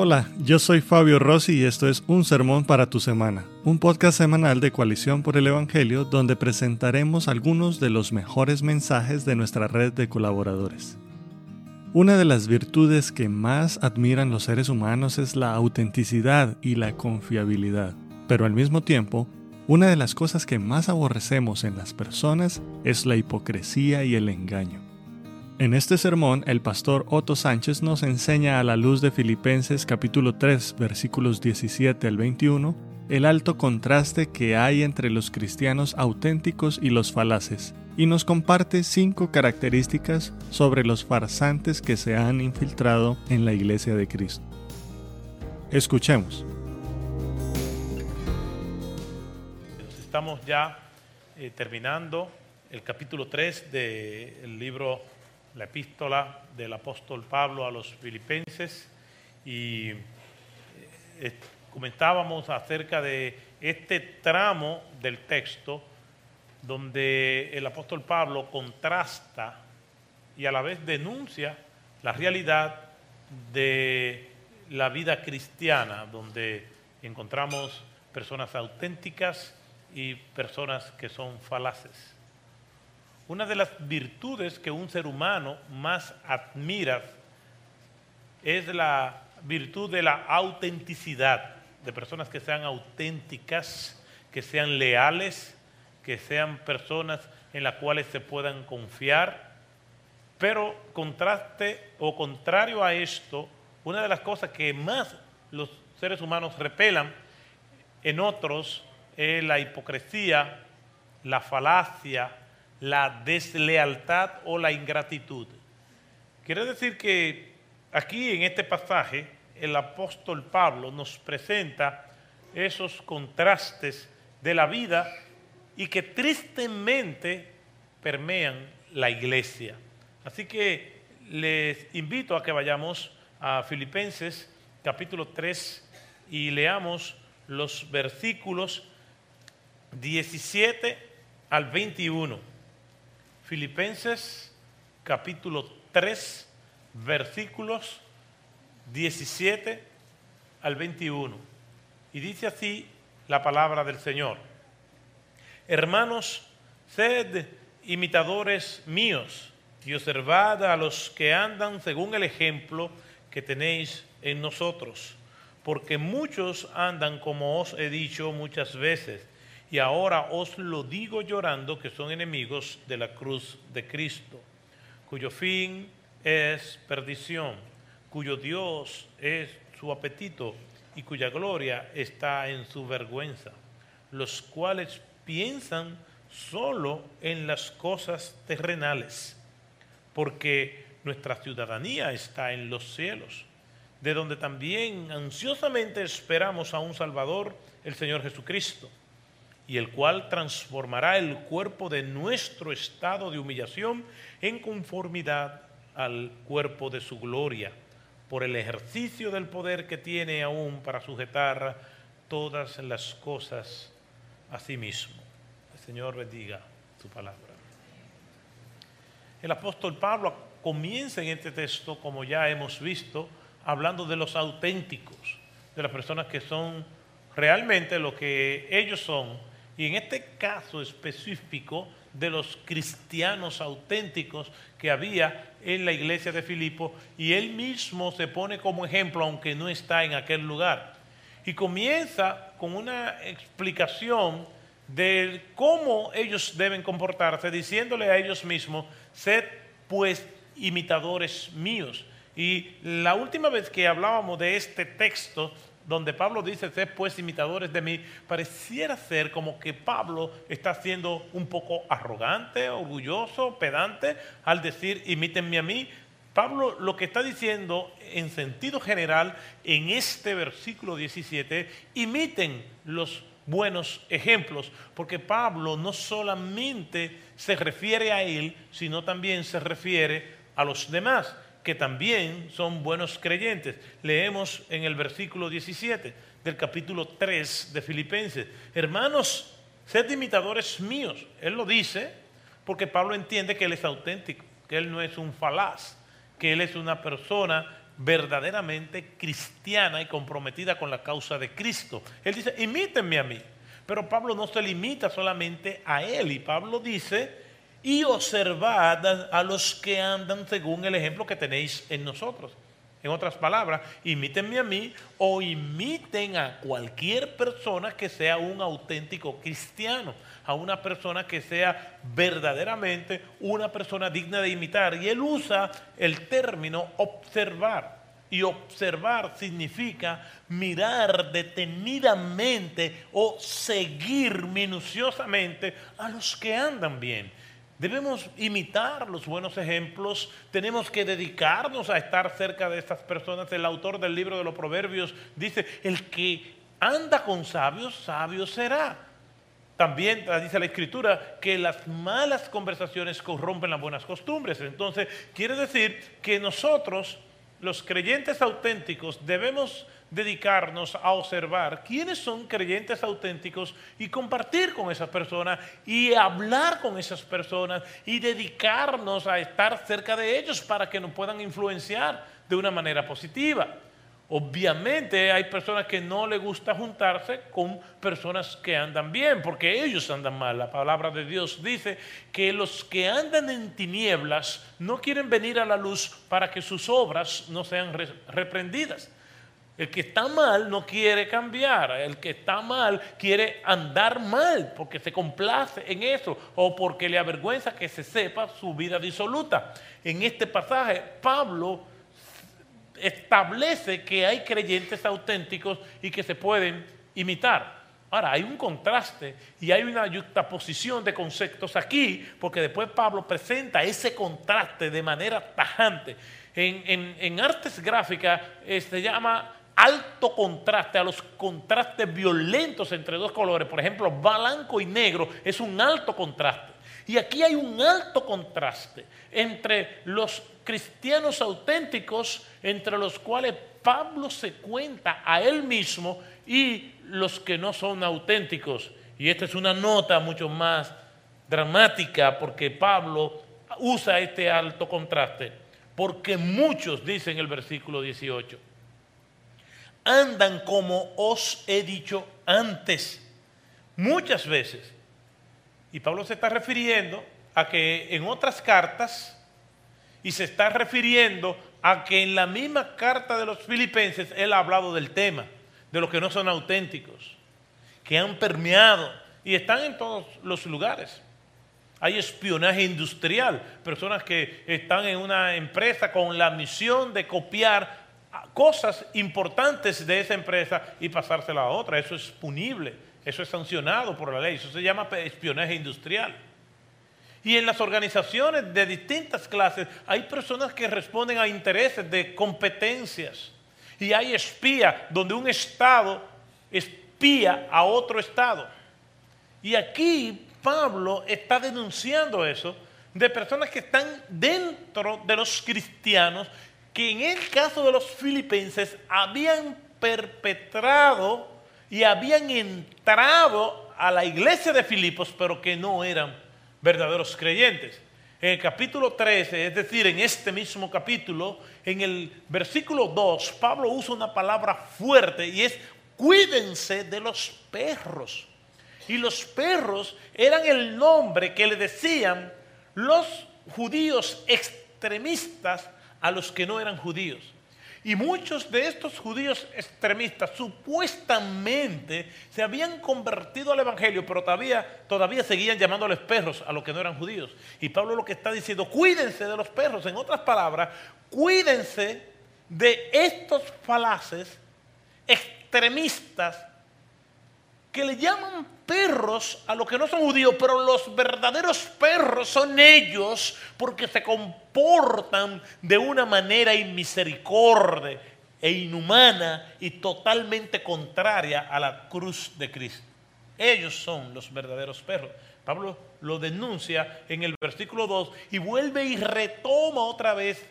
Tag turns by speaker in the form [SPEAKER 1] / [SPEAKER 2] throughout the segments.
[SPEAKER 1] Hola, yo soy Fabio Rossi y esto es Un Sermón para tu Semana, un podcast semanal de Coalición por el Evangelio donde presentaremos algunos de los mejores mensajes de nuestra red de colaboradores. Una de las virtudes que más admiran los seres humanos es la autenticidad y la confiabilidad, pero al mismo tiempo, una de las cosas que más aborrecemos en las personas es la hipocresía y el engaño. En este sermón, el pastor Otto Sánchez nos enseña a la luz de Filipenses capítulo 3 versículos 17 al 21 el alto contraste que hay entre los cristianos auténticos y los falaces, y nos comparte cinco características sobre los farsantes que se han infiltrado en la iglesia de Cristo. Escuchemos.
[SPEAKER 2] Estamos ya eh, terminando el capítulo 3 del libro la epístola del apóstol Pablo a los filipenses y eh, comentábamos acerca de este tramo del texto donde el apóstol Pablo contrasta y a la vez denuncia la realidad de la vida cristiana, donde encontramos personas auténticas y personas que son falaces. Una de las virtudes que un ser humano más admira es la virtud de la autenticidad, de personas que sean auténticas, que sean leales, que sean personas en las cuales se puedan confiar. Pero contraste o contrario a esto, una de las cosas que más los seres humanos repelan en otros es la hipocresía, la falacia, la deslealtad o la ingratitud. Quiere decir que aquí en este pasaje el apóstol Pablo nos presenta esos contrastes de la vida y que tristemente permean la iglesia. Así que les invito a que vayamos a Filipenses capítulo 3 y leamos los versículos 17 al 21. Filipenses capítulo 3, versículos 17 al 21. Y dice así la palabra del Señor. Hermanos, sed imitadores míos y observad a los que andan según el ejemplo que tenéis en nosotros, porque muchos andan como os he dicho muchas veces y ahora os lo digo llorando que son enemigos de la cruz de Cristo, cuyo fin es perdición, cuyo Dios es su apetito y cuya gloria está en su vergüenza, los cuales piensan solo en las cosas terrenales, porque nuestra ciudadanía está en los cielos, de donde también ansiosamente esperamos a un Salvador, el Señor Jesucristo y el cual transformará el cuerpo de nuestro estado de humillación en conformidad al cuerpo de su gloria, por el ejercicio del poder que tiene aún para sujetar todas las cosas a sí mismo. El Señor bendiga su palabra. El apóstol Pablo comienza en este texto, como ya hemos visto, hablando de los auténticos, de las personas que son realmente lo que ellos son y en este caso específico de los cristianos auténticos que había en la iglesia de Filipo, y él mismo se pone como ejemplo, aunque no está en aquel lugar. Y comienza con una explicación de cómo ellos deben comportarse, diciéndole a ellos mismos, sed pues imitadores míos. Y la última vez que hablábamos de este texto, donde Pablo dice, pues imitadores de mí, pareciera ser como que Pablo está siendo un poco arrogante, orgulloso, pedante al decir, imítenme a mí. Pablo lo que está diciendo en sentido general en este versículo 17, imiten los buenos ejemplos, porque Pablo no solamente se refiere a él, sino también se refiere a los demás que también son buenos creyentes. Leemos en el versículo 17 del capítulo 3 de Filipenses, hermanos, sed imitadores míos. Él lo dice porque Pablo entiende que él es auténtico, que él no es un falaz, que él es una persona verdaderamente cristiana y comprometida con la causa de Cristo. Él dice, imítenme a mí. Pero Pablo no se limita solamente a él. Y Pablo dice, y observad a los que andan según el ejemplo que tenéis en nosotros. En otras palabras, imítenme a mí o imiten a cualquier persona que sea un auténtico cristiano, a una persona que sea verdaderamente una persona digna de imitar. Y él usa el término observar. Y observar significa mirar detenidamente o seguir minuciosamente a los que andan bien. Debemos imitar los buenos ejemplos, tenemos que dedicarnos a estar cerca de estas personas. El autor del libro de los Proverbios dice, el que anda con sabios, sabio será. También dice la escritura que las malas conversaciones corrompen las buenas costumbres. Entonces, quiere decir que nosotros, los creyentes auténticos, debemos dedicarnos a observar quiénes son creyentes auténticos y compartir con esas personas y hablar con esas personas y dedicarnos a estar cerca de ellos para que nos puedan influenciar de una manera positiva. Obviamente hay personas que no les gusta juntarse con personas que andan bien, porque ellos andan mal. La palabra de Dios dice que los que andan en tinieblas no quieren venir a la luz para que sus obras no sean reprendidas. El que está mal no quiere cambiar. El que está mal quiere andar mal porque se complace en eso o porque le avergüenza que se sepa su vida disoluta. En este pasaje, Pablo establece que hay creyentes auténticos y que se pueden imitar. Ahora, hay un contraste y hay una juxtaposición de conceptos aquí, porque después Pablo presenta ese contraste de manera tajante. En, artes gráficas eh, se llama alto contraste, a los contrastes violentos entre dos colores. Por ejemplo, blanco y negro es un alto contraste. Y aquí hay un alto contraste entre los cristianos auténticos, entre los cuales Pablo se cuenta a él mismo, y los que no son auténticos. Y esta es una nota mucho más dramática porque Pablo usa este alto contraste. Porque muchos, dicen el versículo 18, andan como os he dicho antes, muchas veces. Y Pablo se está refiriendo a que en otras cartas, y se está refiriendo a que en la misma carta de los filipenses él ha hablado del tema, de los que no son auténticos, que han permeado y están en todos los lugares. Hay espionaje industrial, personas que están en una empresa con la misión de copiar cosas importantes de esa empresa y pasársela a otra. Eso es punible, eso es sancionado por la ley, eso se llama espionaje industrial. Y en las organizaciones de distintas clases hay personas que responden a intereses de competencias. Y hay espía donde un Estado espía a otro Estado. Y aquí Pablo está denunciando eso de personas que están dentro de los cristianos que en el caso de los filipenses habían perpetrado y habían entrado a la iglesia de Filipos, pero que no eran verdaderos creyentes. En el capítulo 13, es decir, en este mismo capítulo, en el versículo 2, Pablo usa una palabra fuerte y es cuídense de los perros. Y los perros eran el nombre que le decían los judíos extremistas a los que no eran judíos. Y muchos de estos judíos extremistas supuestamente se habían convertido al Evangelio, pero todavía, todavía seguían llamándoles perros a los que no eran judíos. Y Pablo lo que está diciendo, cuídense de los perros. En otras palabras, cuídense de estos falaces extremistas que le llaman perros a los que no son judíos, pero los verdaderos perros son ellos porque se comportan de una manera inmisericordia e inhumana y totalmente contraria a la cruz de Cristo. Ellos son los verdaderos perros. Pablo lo denuncia en el versículo 2 y vuelve y retoma otra vez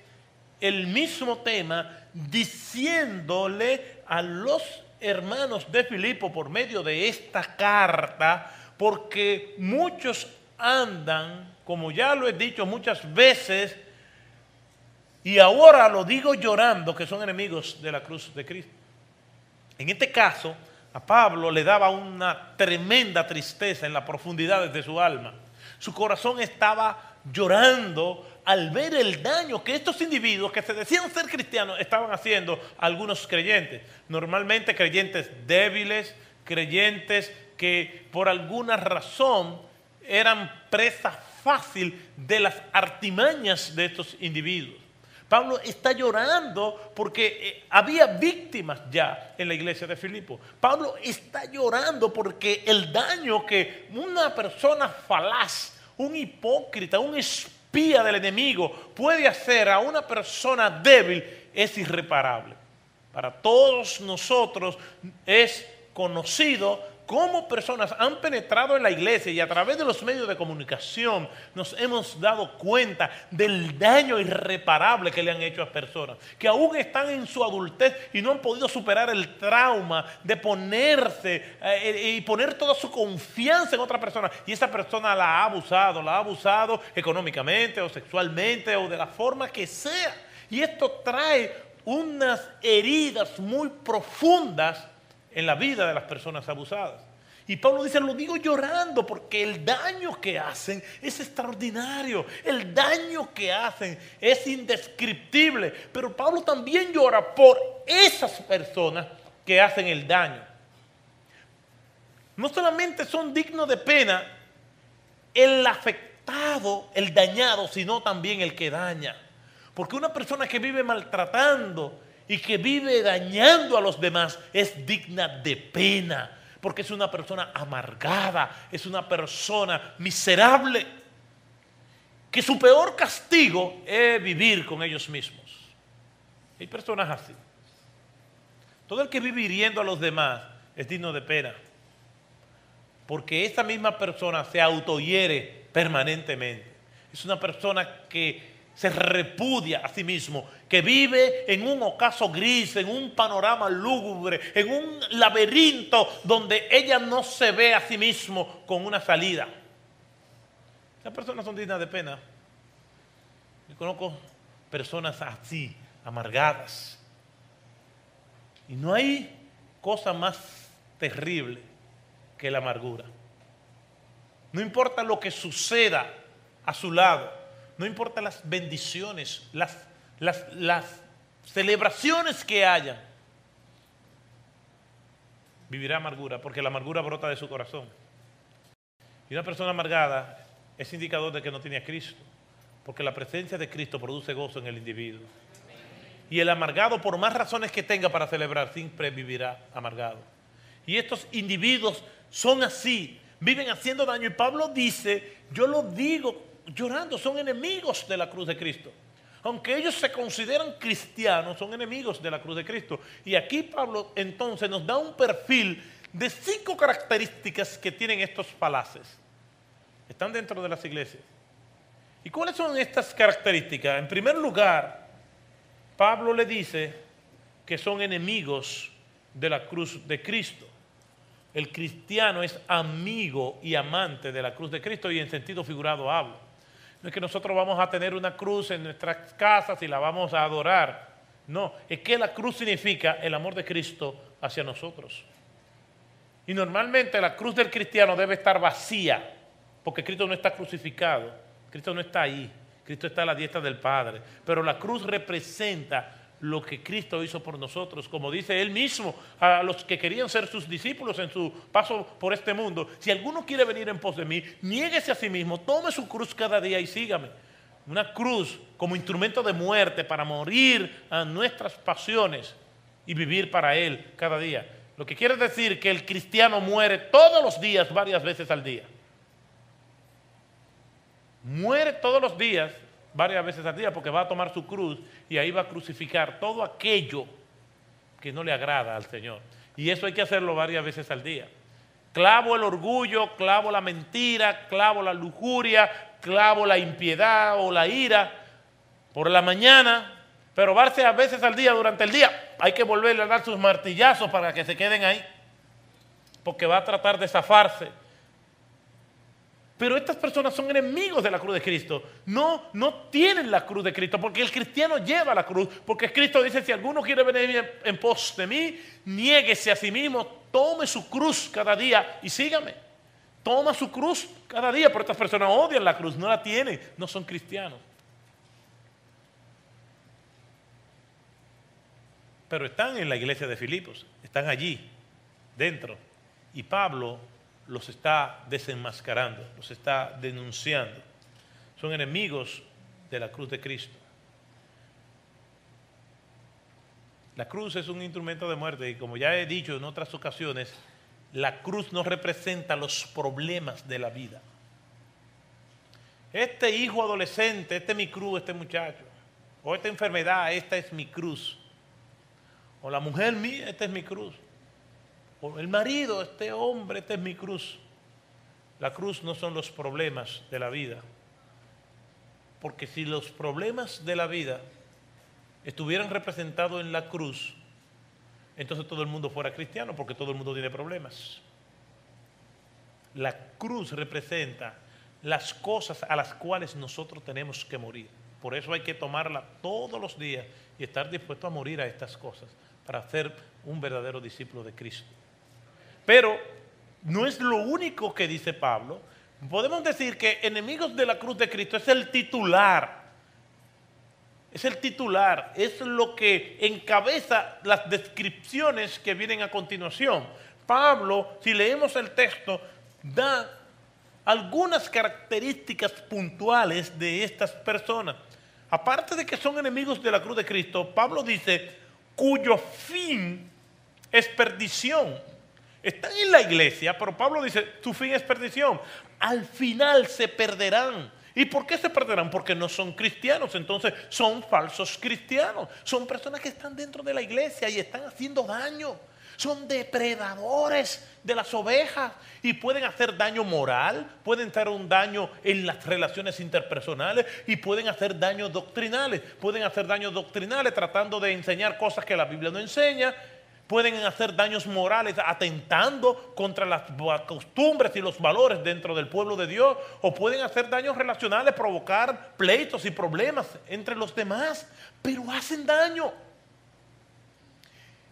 [SPEAKER 2] el mismo tema diciéndole a los hermanos de Filipo por medio de esta carta, porque muchos andan, como ya lo he dicho muchas veces, Y ahora lo digo llorando que son enemigos de la cruz de Cristo. En este caso, a Pablo le daba una tremenda tristeza en las profundidades de su alma. Su corazón estaba llorando al ver el daño que estos individuos que se decían ser cristianos estaban haciendo a algunos creyentes. Normalmente creyentes débiles, creyentes que por alguna razón eran presa fácil de las artimañas de estos individuos. Pablo está llorando porque eh, había víctimas ya en la iglesia de Filipo. Pablo está llorando porque el daño que una persona falaz, un hipócrita, un espía del enemigo puede hacer a una persona débil es irreparable. Para todos nosotros es conocido cómo personas han penetrado en la iglesia y a través de los medios de comunicación nos hemos dado cuenta del daño irreparable que le han hecho a personas, que aún están en su adultez y no han podido superar el trauma de ponerse eh, y poner toda su confianza en otra persona y esa persona la ha abusado, la ha abusado económicamente o sexualmente o de la forma que sea. Y esto trae unas heridas muy profundas en la vida de las personas abusadas. Y Pablo dice, lo digo llorando porque el daño que hacen es extraordinario, el daño que hacen es indescriptible. Pero Pablo también llora por esas personas que hacen el daño. No solamente son dignos de pena el afectado, el dañado, sino también el que daña. Porque una persona que vive maltratando, y que vive dañando a los demás es digna de pena, porque es una persona amargada, es una persona miserable, que su peor castigo es vivir con ellos mismos. Hay personas así. Todo el que vive hiriendo a los demás es digno de pena, porque esa misma persona se autohiere permanentemente. Es una persona que se repudia a sí mismo, que vive en un ocaso gris, en un panorama lúgubre, en un laberinto donde ella no se ve a sí mismo con una salida. Esas personas son dignas de pena. Yo conozco personas así, amargadas. Y no hay cosa más terrible que la amargura. No importa lo que suceda a su lado, no importa las bendiciones, las, las, celebraciones que haya, vivirá amargura, porque la amargura brota de su corazón. Y una persona amargada es indicador de que no tiene a Cristo, porque la presencia de Cristo produce gozo en el individuo. Y el amargado, por más razones que tenga para celebrar, siempre vivirá amargado. Y estos individuos son así, viven haciendo daño. Y Pablo dice, yo lo digo llorando, son enemigos de la cruz de Cristo. Aunque ellos se consideran cristianos, son enemigos de la cruz de Cristo. Y aquí Pablo entonces nos da un perfil de cinco características que tienen estos palaces. Están dentro de las iglesias. ¿Y cuáles son estas características? En primer lugar, Pablo le dice que son enemigos de la cruz de Cristo. El cristiano es amigo y amante de la cruz de Cristo y en sentido figurado hablo. No es que nosotros vamos a tener una cruz en nuestras casas y la vamos a adorar. No, es que la cruz significa el amor de Cristo hacia nosotros. Y normalmente la cruz del cristiano debe estar vacía, porque Cristo no está crucificado, Cristo no está ahí, Cristo está a la diestra del Padre. Pero la cruz representa lo que Cristo hizo por nosotros, como dice él mismo a los que querían ser sus discípulos en su paso por este mundo. Si alguno quiere venir en pos de mí, niéguese a sí mismo, tome su cruz cada día y sígame. Una cruz como instrumento de muerte para morir a nuestras pasiones y vivir para Él cada día. Lo que quiere decir que el cristiano muere todos los días, varias veces al día. Muere todos los días varias veces al día porque va a tomar su cruz y ahí va a crucificar todo aquello que no le agrada al Señor. Y eso hay que hacerlo varias veces al día. Clavo el orgullo, clavo la mentira, clavo la lujuria, clavo la impiedad o la ira por la mañana, pero varias veces al día durante el día hay que volverle a dar sus martillazos para que se queden ahí, porque va a tratar de zafarse Pero estas personas son enemigos de la cruz de Cristo. No, no tienen la cruz de Cristo, porque el cristiano lleva la cruz. Porque Cristo dice, si alguno quiere venir en pos de mí, niéguese a sí mismo, tome su cruz cada día y sígame. Toma su cruz cada día, pero estas personas odian la cruz, no la tienen, no son cristianos. Pero están en la iglesia de Filipos, están allí, dentro. Y Pablo los está desenmascarando, los está denunciando. Son enemigos de la cruz de Cristo. La cruz es un instrumento de muerte y como ya he dicho en otras ocasiones, la cruz no representa los problemas de la vida. Este hijo adolescente, este es mi cruz, este muchacho, o esta enfermedad, esta es mi cruz. O la mujer mía, esta es mi cruz el marido, este hombre, esta es mi cruz. La cruz no son los problemas de la vida. Porque si los problemas de la vida estuvieran representados en la cruz, entonces todo el mundo fuera cristiano porque todo el mundo tiene problemas. La cruz representa las cosas a las cuales nosotros tenemos que morir. Por eso hay que tomarla todos los días y estar dispuesto a morir a estas cosas para ser un verdadero discípulo de Cristo. Pero no es lo único que dice Pablo. Podemos decir que enemigos de la cruz de Cristo es el titular. Es el titular, es lo que encabeza las descripciones que vienen a continuación. Pablo, si leemos el texto, da algunas características puntuales de estas personas. Aparte de que son enemigos de la cruz de Cristo, Pablo dice, cuyo fin es perdición. Están en la iglesia, pero Pablo dice, tu fin es perdición. Al final se perderán. ¿Y por qué se perderán? Porque no son cristianos, entonces son falsos cristianos. Son personas que están dentro de la iglesia y están haciendo daño. Son depredadores de las ovejas y pueden hacer daño moral, pueden hacer un daño en las relaciones interpersonales y pueden hacer daño doctrinales. Pueden hacer daño doctrinales tratando de enseñar cosas que la Biblia no enseña pueden hacer daños morales atentando contra las costumbres y los valores dentro del pueblo de Dios, o pueden hacer daños relacionales, provocar pleitos y problemas entre los demás, pero hacen daño.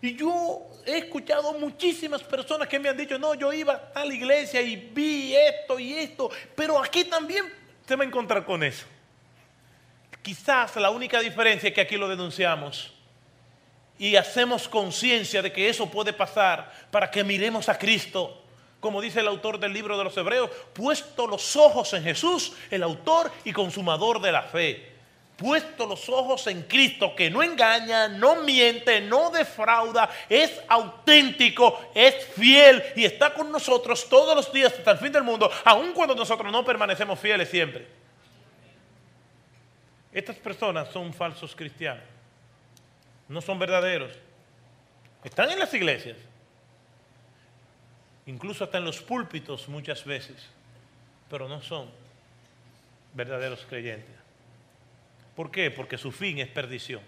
[SPEAKER 2] Y yo he escuchado muchísimas personas que me han dicho, no, yo iba a tal iglesia y vi esto y esto, pero aquí también se va a encontrar con eso. Quizás la única diferencia es que aquí lo denunciamos y hacemos conciencia de que eso puede pasar para que miremos a Cristo, como dice el autor del libro de los Hebreos, puesto los ojos en Jesús, el autor y consumador de la fe. Puesto los ojos en Cristo, que no engaña, no miente, no defrauda, es auténtico, es fiel y está con nosotros todos los días hasta el fin del mundo, aun cuando nosotros no permanecemos fieles siempre. Estas personas son falsos cristianos no son verdaderos. Están en las iglesias, incluso hasta en los púlpitos muchas veces, pero no son verdaderos creyentes. ¿Por qué? Porque su fin es perdición.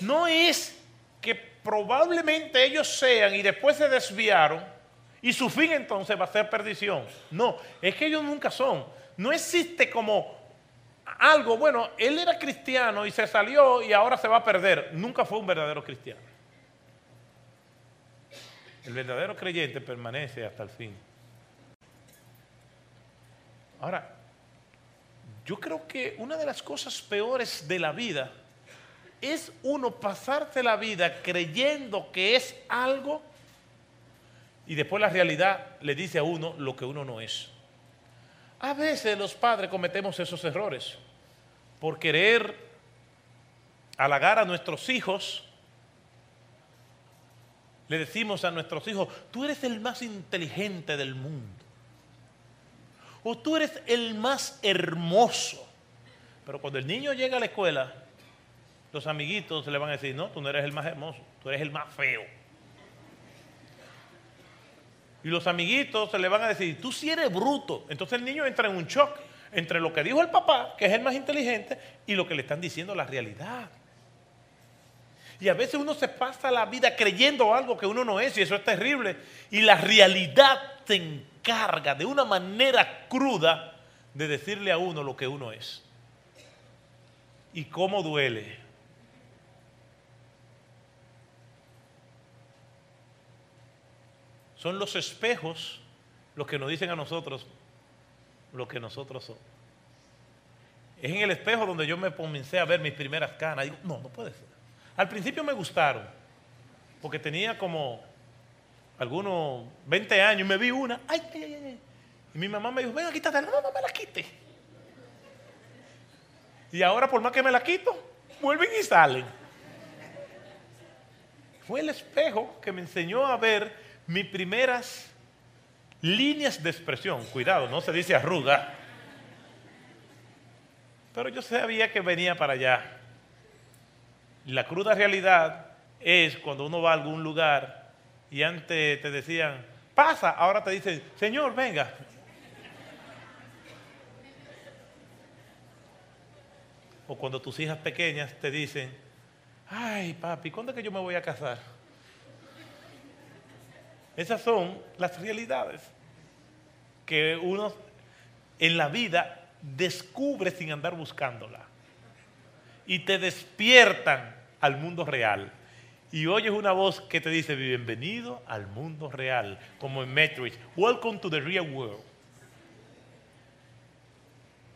[SPEAKER 2] No es que probablemente ellos sean y después se desviaron y su fin entonces va a ser perdición. No, es que ellos nunca son. No existe como algo, bueno, él era cristiano y se salió y ahora se va a perder. Nunca fue un verdadero cristiano. El verdadero creyente permanece hasta el fin. Ahora, yo creo que una de las cosas peores de la vida es uno pasarse la vida creyendo que es algo y después la realidad le dice a uno lo que uno no es. A veces los padres cometemos esos errores por querer halagar a nuestros hijos, le decimos a nuestros hijos, tú eres el más inteligente del mundo. O tú eres el más hermoso. Pero cuando el niño llega a la escuela, los amiguitos le van a decir, no, tú no eres el más hermoso, tú eres el más feo. Y los amiguitos se le van a decir, tú sí eres bruto. Entonces el niño entra en un shock entre lo que dijo el papá, que es el más inteligente, y lo que le están diciendo la realidad. Y a veces uno se pasa la vida creyendo algo que uno no es, y eso es terrible. Y la realidad se encarga de una manera cruda de decirle a uno lo que uno es. Y cómo duele. Son los espejos los que nos dicen a nosotros lo que nosotros somos. Es en el espejo donde yo me comencé a ver mis primeras canas. Digo, no, no puede ser. Al principio me gustaron, porque tenía como algunos 20 años y me vi una. Ay, ay, ay, ay. Y mi mamá me dijo, venga, quítate. No, no me la quite. Y ahora por más que me la quito, vuelven y salen. Fue el espejo que me enseñó a ver mis primeras líneas de expresión. Cuidado, no se dice arruga. Pero yo sabía que venía para allá. La cruda realidad es cuando uno va a algún lugar y antes te decían, pasa, ahora te dicen, Señor, venga. O cuando tus hijas pequeñas te dicen, ay papi, ¿cuándo es que yo me voy a casar? Esas son las realidades que uno en la vida descubre sin andar buscándola. Y te despiertan al mundo real. Y oyes una voz que te dice, bienvenido al mundo real, como en Matrix, welcome to the real world.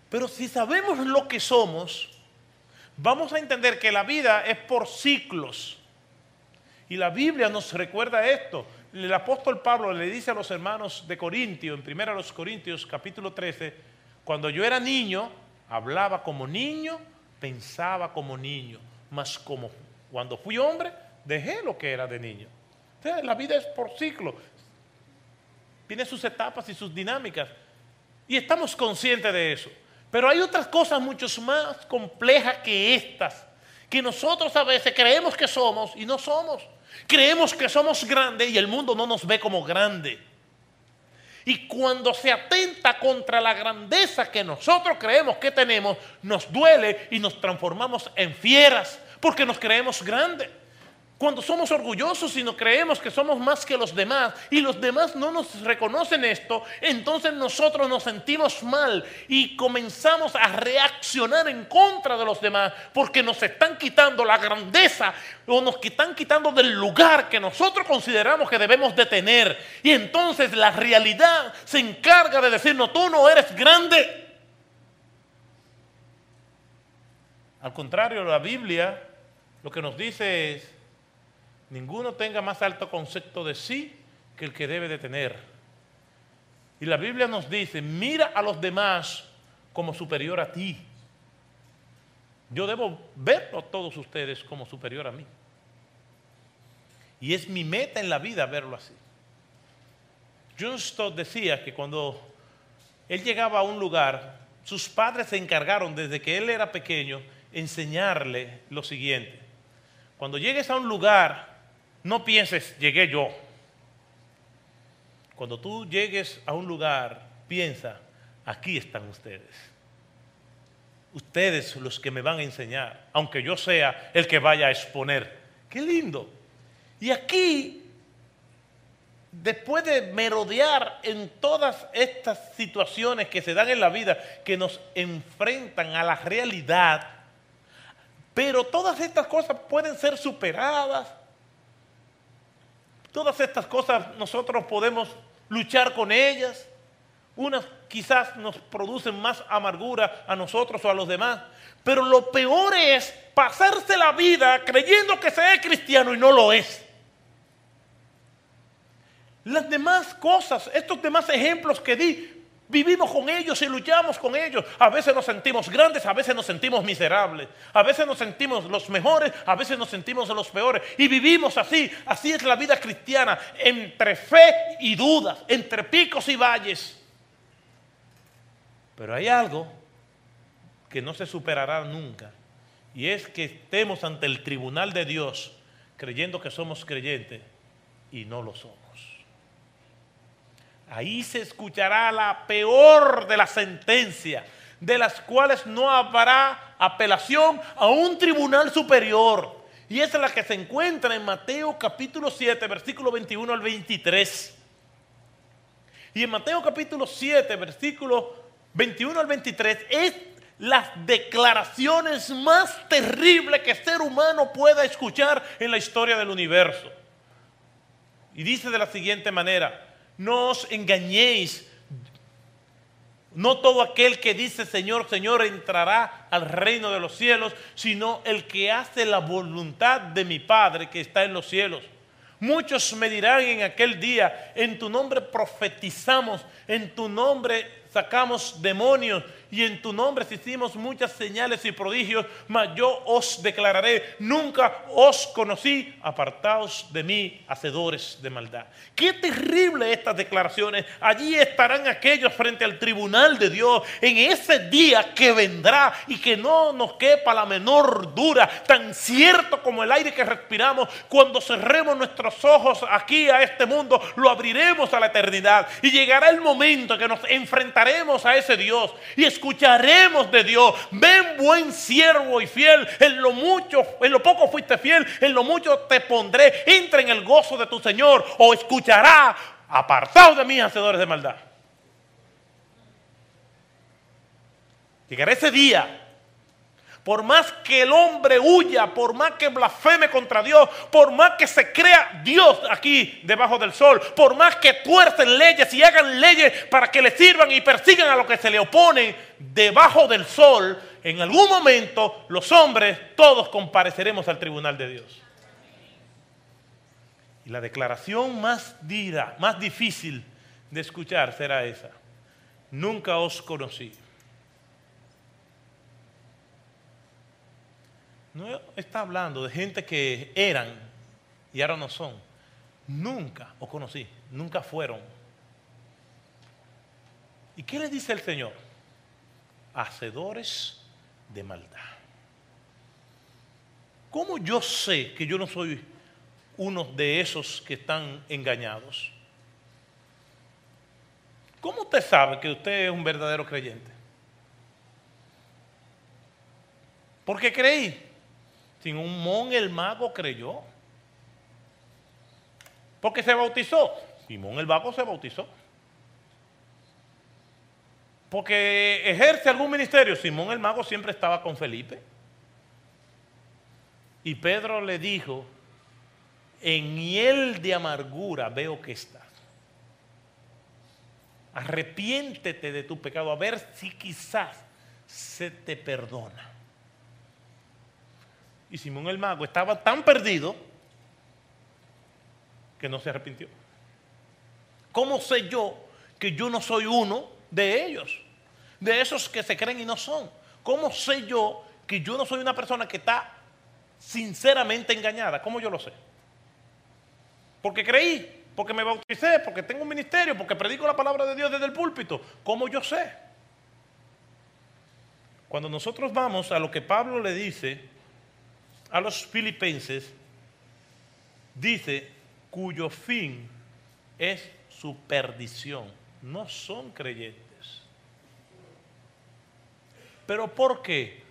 [SPEAKER 2] Pero si sabemos lo que somos, vamos a entender que la vida es por ciclos. Y la Biblia nos recuerda esto. El apóstol Pablo le dice a los hermanos de Corintio, en 1 Corintios capítulo 13, cuando yo era niño, hablaba como niño, pensaba como niño, mas como cuando fui hombre, dejé lo que era de niño. La vida es por ciclo. Tiene sus etapas y sus dinámicas. Y estamos conscientes de eso. Pero hay otras cosas mucho más complejas que estas, que nosotros a veces creemos que somos y no somos. Creemos que somos grandes y el mundo no nos ve como grande. Y cuando se atenta contra la grandeza que nosotros creemos que tenemos, nos duele y nos transformamos en fieras porque nos creemos grandes. Cuando somos orgullosos y nos creemos que somos más que los demás y los demás no nos reconocen esto, entonces nosotros nos sentimos mal y comenzamos a reaccionar en contra de los demás porque nos están quitando la grandeza o nos están quitando del lugar que nosotros consideramos que debemos de tener. Y entonces la realidad se encarga de decirnos, tú no eres grande. Al contrario, la Biblia lo que nos dice es, ninguno tenga más alto concepto de sí que el que debe de tener. Y la Biblia nos dice, mira a los demás como superior a ti. Yo debo verlo a todos ustedes como superior a mí. Y es mi meta en la vida verlo así. John Stott decía que cuando él llegaba a un lugar, sus padres se encargaron desde que él era pequeño enseñarle lo siguiente. Cuando llegues a un lugar no pienses, llegué yo. Cuando tú llegues a un lugar, piensa, aquí están ustedes. Ustedes los que me van a enseñar, aunque yo sea el que vaya a exponer. Qué lindo. Y aquí, después de merodear en todas estas situaciones que se dan en la vida, que nos enfrentan a la realidad, pero todas estas cosas pueden ser superadas, Todas estas cosas nosotros podemos luchar con ellas. Unas quizás nos producen más amargura a nosotros o a los demás. Pero lo peor es pasarse la vida creyendo que se es cristiano y no lo es. Las demás cosas, estos demás ejemplos que di, Vivimos con ellos y luchamos con ellos. A veces nos sentimos grandes, a veces nos sentimos miserables. A veces nos sentimos los mejores, a veces nos sentimos los peores. Y vivimos así. Así es la vida cristiana, entre fe y dudas, entre picos y valles. Pero hay algo que no se superará nunca. Y es que estemos ante el tribunal de Dios creyendo que somos creyentes y no lo somos. Ahí se escuchará la peor de las sentencias, de las cuales no habrá apelación a un tribunal superior. Y esa es la que se encuentra en Mateo capítulo 7, versículo 21 al 23. Y en Mateo capítulo 7, versículo 21 al 23, es las declaraciones más terribles que ser humano pueda escuchar en la historia del universo. Y dice de la siguiente manera, no os engañéis, no todo aquel que dice Señor, Señor entrará al reino de los cielos, sino el que hace la voluntad de mi Padre que está en los cielos. Muchos me dirán en aquel día, en tu nombre profetizamos, en tu nombre sacamos demonios y en tu nombre hicimos muchas señales y prodigios, mas yo os declararé, nunca os conocí, apartaos de mí, hacedores de maldad. Qué terrible estas declaraciones. Allí estarán aquellos frente al tribunal de Dios en ese día que vendrá y que no nos quepa la menor duda, tan cierto como el aire que respiramos, cuando cerremos nuestros ojos aquí a este mundo, lo abriremos a la eternidad y llegará el momento que nos enfrentaremos a ese Dios y escucharemos de Dios. Ven buen siervo y fiel, en lo mucho, en lo poco fuiste fiel, en lo mucho te pondré. Entra en el gozo de tu Señor o escuchará, apartados de mí, hacedores de maldad. Llegará ese día por más que el hombre huya, por más que blasfeme contra Dios, por más que se crea Dios aquí debajo del sol, por más que tuercen leyes y hagan leyes para que le sirvan y persigan a lo que se le opone debajo del sol, en algún momento los hombres todos compareceremos al tribunal de Dios. Y la declaración más dura, más difícil de escuchar será esa. Nunca os conocí. No está hablando de gente que eran y ahora no son. Nunca os conocí, nunca fueron. ¿Y qué le dice el Señor? Hacedores de maldad. ¿Cómo yo sé que yo no soy uno de esos que están engañados? ¿Cómo usted sabe que usted es un verdadero creyente? Porque creí. Simón el mago creyó. Porque se bautizó. Simón el mago se bautizó. Porque ejerce algún ministerio. Simón el mago siempre estaba con Felipe. Y Pedro le dijo, en hiel de amargura veo que estás. Arrepiéntete de tu pecado a ver si quizás se te perdona. Y Simón el mago estaba tan perdido que no se arrepintió. ¿Cómo sé yo que yo no soy uno de ellos? De esos que se creen y no son. ¿Cómo sé yo que yo no soy una persona que está sinceramente engañada? ¿Cómo yo lo sé? Porque creí, porque me bauticé, porque tengo un ministerio, porque predico la palabra de Dios desde el púlpito. ¿Cómo yo sé? Cuando nosotros vamos a lo que Pablo le dice a los filipenses, dice, cuyo fin es su perdición. No son creyentes. ¿Pero por qué?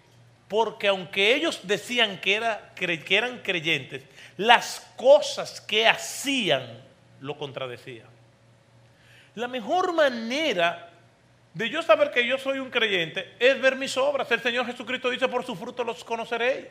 [SPEAKER 2] Porque aunque ellos decían que, era, que eran creyentes, las cosas que hacían lo contradecían. La mejor manera de yo saber que yo soy un creyente es ver mis obras. El Señor Jesucristo dice, por su fruto los conoceréis.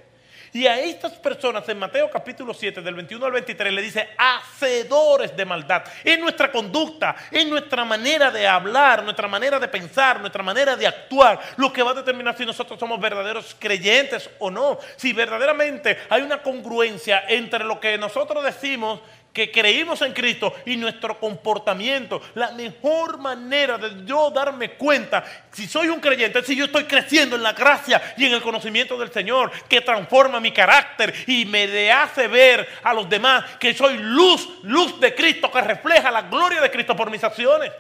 [SPEAKER 2] Y a estas personas en Mateo capítulo 7, del 21 al 23, le dice, hacedores de maldad. En nuestra conducta, en nuestra manera de hablar, nuestra manera de pensar, nuestra manera de actuar, lo que va a determinar si nosotros somos verdaderos creyentes o no. Si verdaderamente hay una congruencia entre lo que nosotros decimos que creímos en Cristo y nuestro comportamiento. La mejor manera de yo darme cuenta si soy un creyente es si yo estoy creciendo en la gracia y en el conocimiento del Señor que transforma mi carácter y me hace ver a los demás que soy luz, luz de Cristo que refleja la gloria de Cristo por mis acciones.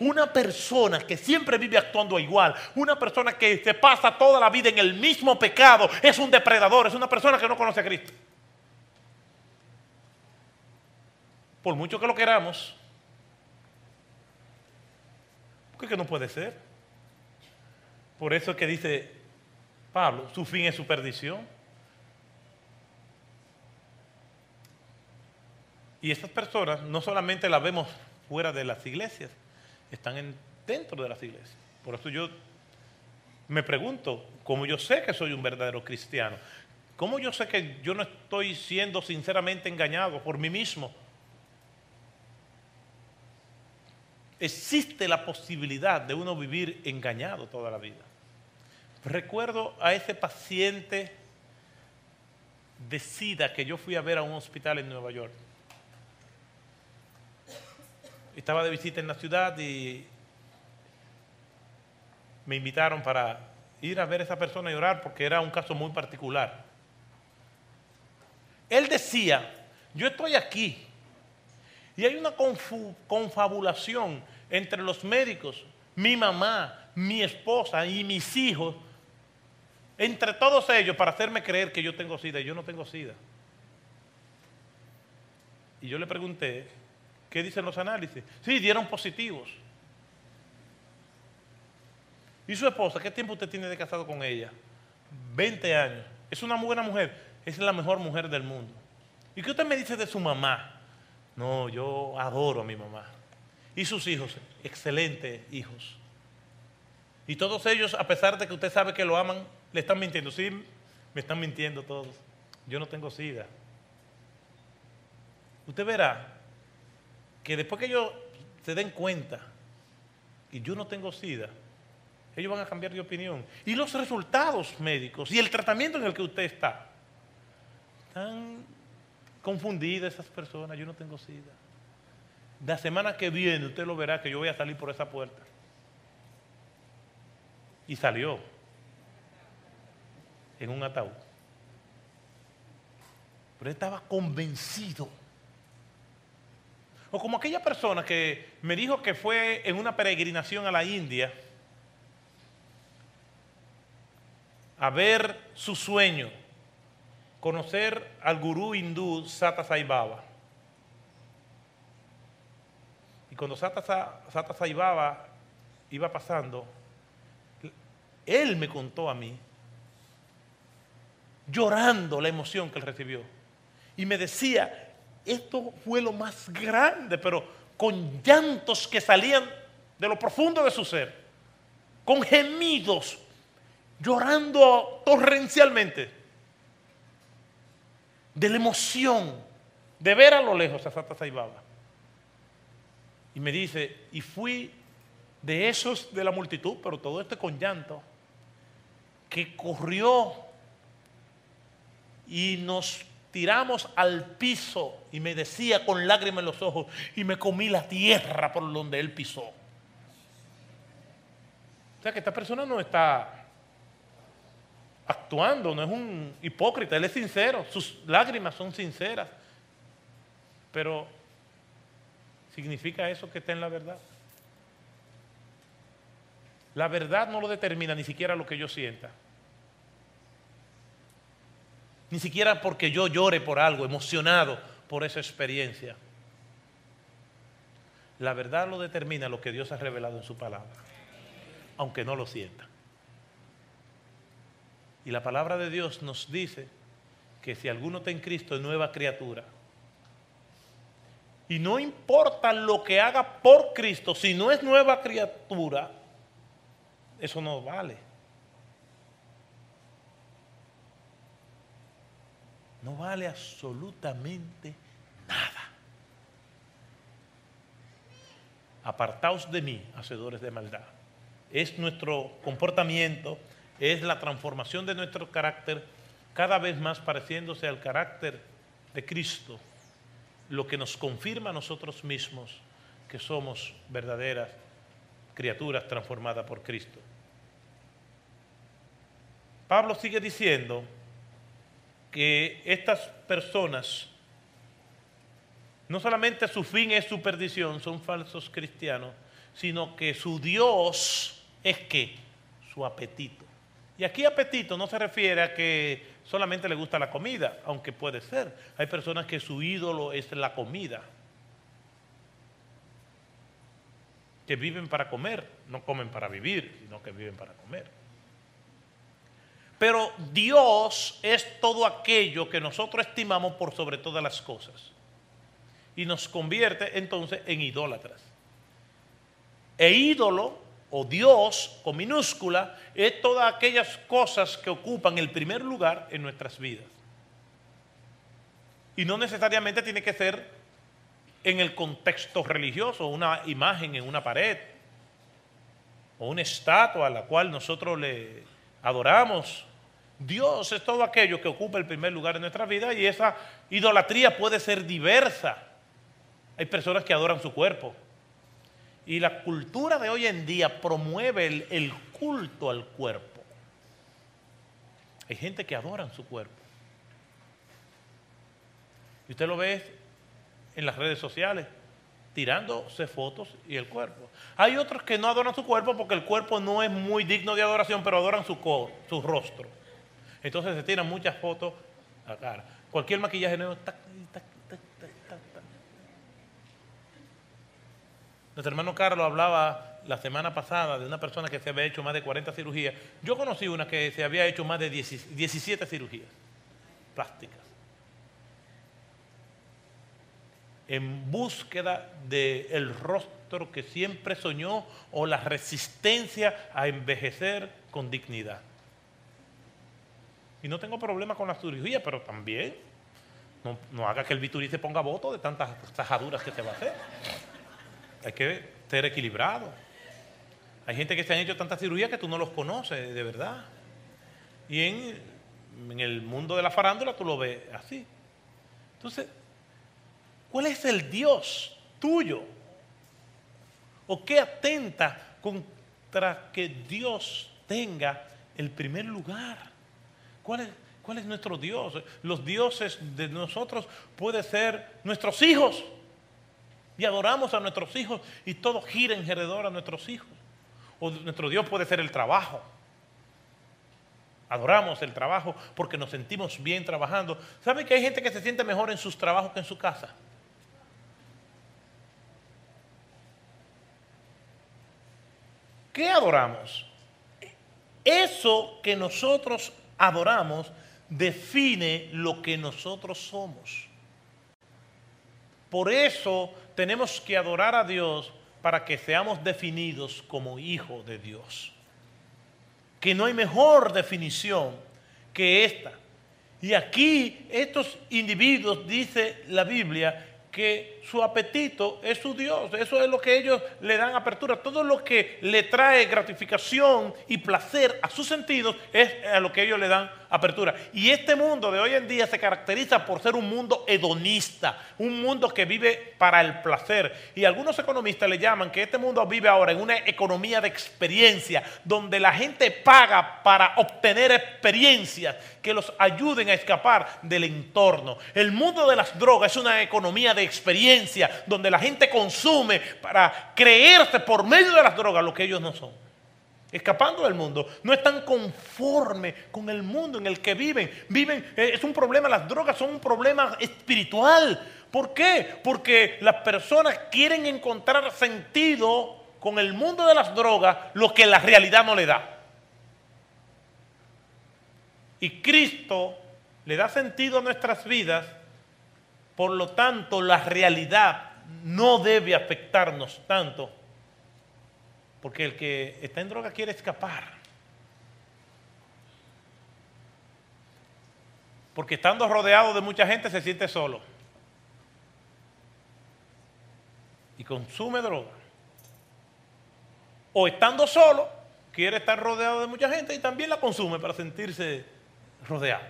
[SPEAKER 2] Una persona que siempre vive actuando igual, una persona que se pasa toda la vida en el mismo pecado, es un depredador, es una persona que no conoce a Cristo. Por mucho que lo queramos, porque no puede ser. Por eso es que dice Pablo, su fin es su perdición. Y estas personas no solamente las vemos fuera de las iglesias, están en, dentro de las iglesias. Por eso yo me pregunto, ¿cómo yo sé que soy un verdadero cristiano? ¿Cómo yo sé que yo no estoy siendo sinceramente engañado por mí mismo? Existe la posibilidad de uno vivir engañado toda la vida. Recuerdo a ese paciente de SIDA que yo fui a ver a un hospital en Nueva York. Estaba de visita en la ciudad y me invitaron para ir a ver a esa persona y orar porque era un caso muy particular. Él decía, yo estoy aquí y hay una confabulación entre los médicos, mi mamá, mi esposa y mis hijos, entre todos ellos para hacerme creer que yo tengo SIDA y yo no tengo SIDA. Y yo le pregunté, ¿qué dicen los análisis? Sí, dieron positivos. ¿Y su esposa? ¿Qué tiempo usted tiene de casado con ella? 20 años. Es una buena mujer es la mejor mujer del mundo. ¿Y qué usted me dice de su mamá? No, yo adoro a mi mamá. ¿Y sus hijos? Excelentes hijos. Y todos ellos, a pesar de que usted sabe que lo aman, le están mintiendo. Sí, me están mintiendo todos. Yo no tengo sida. Usted verá que después que ellos se den cuenta y yo no tengo sida, ellos van a cambiar de opinión. Y los resultados médicos y el tratamiento en el que usted está están confundidas esas personas, yo no tengo sida. La semana que viene usted lo verá que yo voy a salir por esa puerta. Y salió en un ataúd. Pero estaba convencido. O como aquella persona que me dijo que fue en una peregrinación a la India a ver su sueño conocer al gurú hindú Sata Sai Baba. Y cuando Sata, Baba iba pasando, él me contó a mí, llorando la emoción que él recibió. Y me decía, esto fue lo más grande, pero con llantos que salían de lo profundo de su ser, con gemidos, llorando torrencialmente de la emoción de ver a lo lejos a Santa Saibaba. Y me dice, y fui de esos de la multitud, pero todo este con llanto, que corrió y nos tiramos al piso y me decía con lágrimas en los ojos y me comí la tierra por donde él pisó. O sea que esta persona no está actuando, no es un hipócrita, él es sincero, sus lágrimas son sinceras. Pero, ¿significa eso que está en la verdad? La verdad no lo determina ni siquiera lo que yo sienta. Ni siquiera porque yo llore por algo, emocionado por esa experiencia. La verdad lo determina lo que Dios ha revelado en su palabra, aunque no lo sienta. Y la palabra de Dios nos dice que si alguno está en Cristo es nueva criatura. Y no importa lo que haga por Cristo, si no es nueva criatura, eso no vale. No vale absolutamente nada. Apartaos de mí, hacedores de maldad. Es nuestro comportamiento es la transformación de nuestro carácter cada vez más pareciéndose al carácter de Cristo, lo que nos confirma a nosotros mismos que somos verdaderas criaturas transformadas por Cristo. Pablo sigue diciendo que estas personas, no solamente su fin es su perdición, son falsos cristianos, sino que su Dios es que su apetito. Y aquí apetito no se refiere a que solamente le gusta la comida, aunque puede ser. Hay personas que su ídolo es la comida. Que viven para comer, no comen para vivir, sino que viven para comer. Pero Dios es todo aquello que nosotros estimamos por sobre todas las cosas. Y nos convierte entonces en idólatras. E ídolo o Dios con minúscula es todas aquellas cosas que ocupan el primer lugar en nuestras vidas. Y no necesariamente tiene que ser en el contexto religioso, una imagen en una pared o una estatua a la cual nosotros le adoramos. Dios es todo aquello que ocupa el primer lugar en nuestra vida y esa idolatría puede ser diversa. Hay personas que adoran su cuerpo. Y la cultura de hoy en día promueve el, culto al cuerpo. Hay gente que adora su cuerpo. Y usted lo ve en las redes sociales, tirándose fotos y el cuerpo. Hay otros que no adoran su cuerpo porque el cuerpo no es muy digno de adoración, pero adoran su, rostro. Entonces se tiran muchas fotos a cara. Cualquier maquillaje nuevo, Nuestro hermano Carlos hablaba la semana pasada de una persona que se había hecho más de 40 cirugías. Yo conocí una que se había hecho más de 17 cirugías plásticas. En búsqueda del rostro que siempre soñó o la resistencia a envejecer con dignidad. Y no tengo problema con la cirugía, pero también no, no haga que el biturí se ponga voto de tantas tajaduras que se va a hacer. Hay que ser equilibrado. Hay gente que se han hecho tantas cirugías que tú no los conoces de verdad. Y en, el mundo de la farándula tú lo ves así. Entonces, ¿cuál es el Dios tuyo? ¿O qué atenta contra que Dios tenga el primer lugar? ¿Cuál es, ¿Cuál es nuestro Dios? Los dioses de nosotros pueden ser nuestros hijos y adoramos a nuestros hijos y todo gira en alrededor a nuestros hijos. O nuestro Dios puede ser el trabajo. Adoramos el trabajo porque nos sentimos bien trabajando. ¿Saben que hay gente que se siente mejor en sus trabajos que en su casa? ¿Qué adoramos? Eso que nosotros adoramos define lo que nosotros somos. Por eso tenemos que adorar a Dios para que seamos definidos como hijos de Dios. Que no hay mejor definición que esta. Y aquí estos individuos, dice la Biblia, que su apetito es su Dios. Eso es lo que ellos le dan apertura. Todo lo que le trae gratificación y placer a sus sentidos es a lo que ellos le dan apertura. Y este mundo de hoy en día se caracteriza por ser un mundo hedonista, un mundo que vive para el placer. Y algunos economistas le llaman que este mundo vive ahora en una economía de experiencia, donde la gente paga para obtener experiencias que los ayuden a escapar del entorno. El mundo de las drogas es una economía de experiencia, donde la gente consume para creerse por medio de las drogas lo que ellos no son escapando del mundo, no están conformes con el mundo en el que viven. Viven, eh, es un problema, las drogas son un problema espiritual. ¿Por qué? Porque las personas quieren encontrar sentido con el mundo de las drogas, lo que la realidad no le da. Y Cristo le da sentido a nuestras vidas, por lo tanto la realidad no debe afectarnos tanto porque el que está en droga quiere escapar. Porque estando rodeado de mucha gente se siente solo. Y consume droga. O estando solo, quiere estar rodeado de mucha gente y también la consume para sentirse rodeado.